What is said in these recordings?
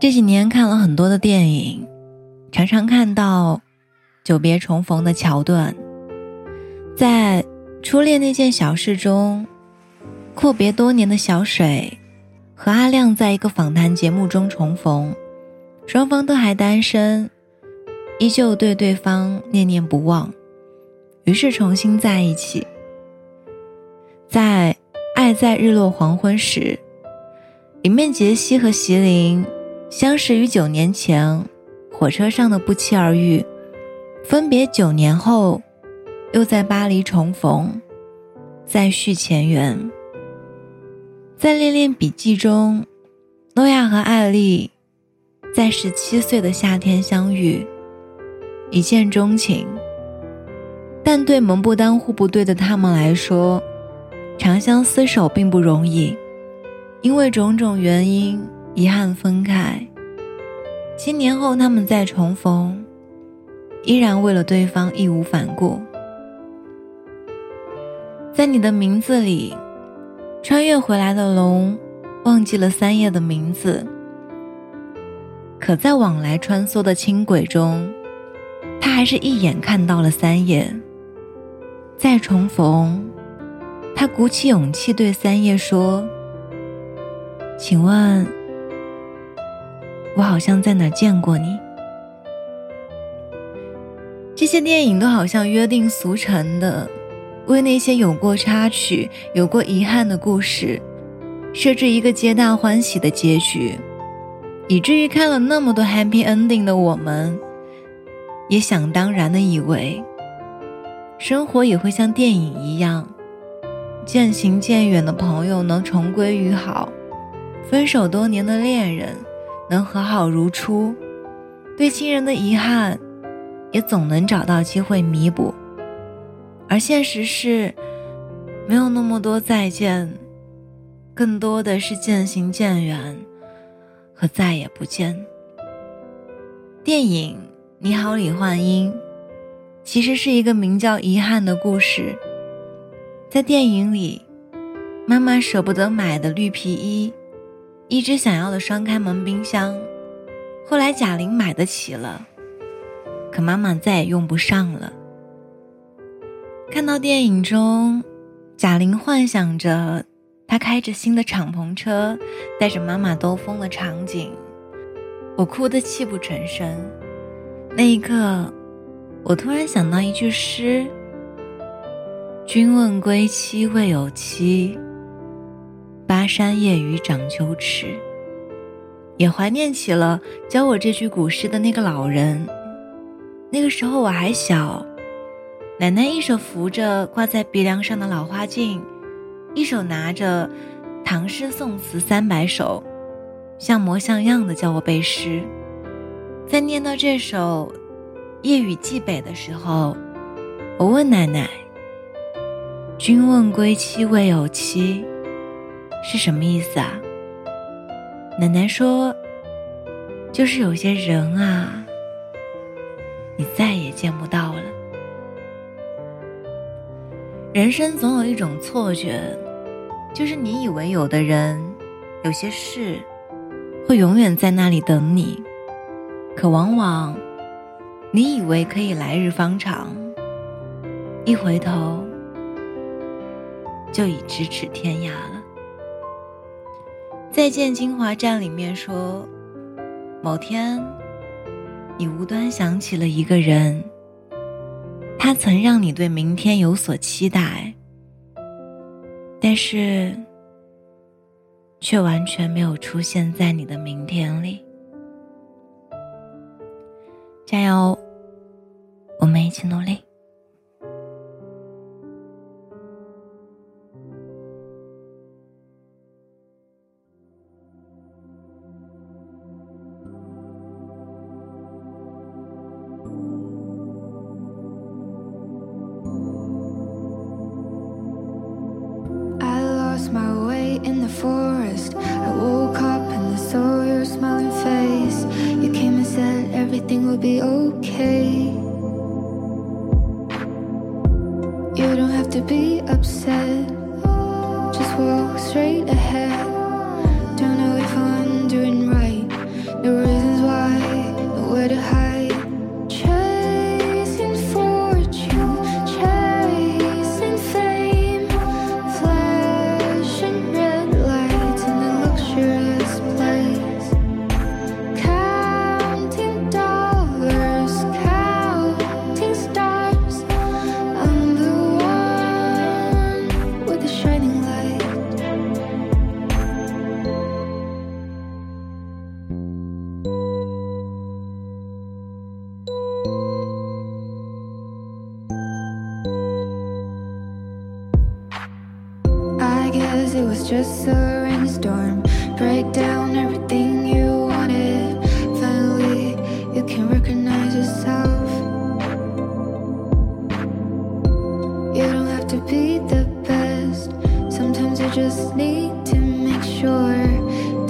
这几年看了很多的电影，常常看到久别重逢的桥段。在《初恋那件小事》中，阔别多年的小水和阿亮在一个访谈节目中重逢，双方都还单身，依旧对对方念念不忘，于是重新在一起。在《爱在日落黄昏时》里面，杰西和席琳。相识于九年前，火车上的不期而遇，分别九年后，又在巴黎重逢，再续前缘。在《恋恋笔记》中，诺亚和艾丽在十七岁的夏天相遇，一见钟情。但对门不当户不对的他们来说，长相厮守并不容易，因为种种原因。遗憾分开，七年后他们再重逢，依然为了对方义无反顾。在你的名字里，穿越回来的龙忘记了三叶的名字，可在往来穿梭的轻轨中，他还是一眼看到了三叶。再重逢，他鼓起勇气对三叶说：“请问。”我好像在哪见过你。这些电影都好像约定俗成的，为那些有过插曲、有过遗憾的故事，设置一个皆大欢喜的结局，以至于看了那么多 happy ending 的我们，也想当然的以为，生活也会像电影一样，渐行渐远的朋友能重归于好，分手多年的恋人。能和好如初，对亲人的遗憾，也总能找到机会弥补。而现实是，没有那么多再见，更多的是渐行渐远和再也不见。电影《你好，李焕英》其实是一个名叫《遗憾》的故事。在电影里，妈妈舍不得买的绿皮衣。一直想要的双开门冰箱，后来贾玲买得起了，可妈妈再也用不上了。看到电影中，贾玲幻想着她开着新的敞篷车，带着妈妈兜风的场景，我哭得泣不成声。那一刻，我突然想到一句诗：“君问归期未有期。”巴山夜雨涨秋池，也怀念起了教我这句古诗的那个老人。那个时候我还小，奶奶一手扶着挂在鼻梁上的老花镜，一手拿着唐诗宋词三百首，像模像样的教我背诗。在念到这首《夜雨寄北》的时候，我问奶奶：“君问归期未有期。”是什么意思啊？奶奶说，就是有些人啊，你再也见不到了。人生总有一种错觉，就是你以为有的人、有些事，会永远在那里等你，可往往你以为可以来日方长，一回头就已咫尺天涯了。再见，金华站里面说，某天，你无端想起了一个人，他曾让你对明天有所期待，但是，却完全没有出现在你的明天里。加油，我们一起努力。Forest. I woke up and I saw your smiling face. You came and said everything will be okay. You don't have to be upset. Just walk straight ahead. Don't know if I'm doing right. No it was just a rainstorm. Break down everything you wanted. Finally, you can recognize yourself. You don't have to be the best. Sometimes you just need to make sure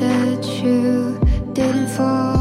that you didn't fall.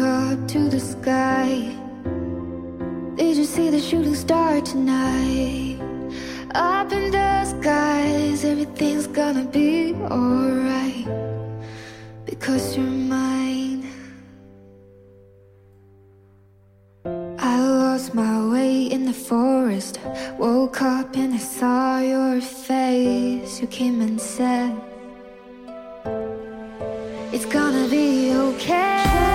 Up to the sky. Did you see the shooting star tonight? Up in the skies, everything's gonna be alright because you're mine. I lost my way in the forest. Woke up and I saw your face. You came and said, It's gonna be okay.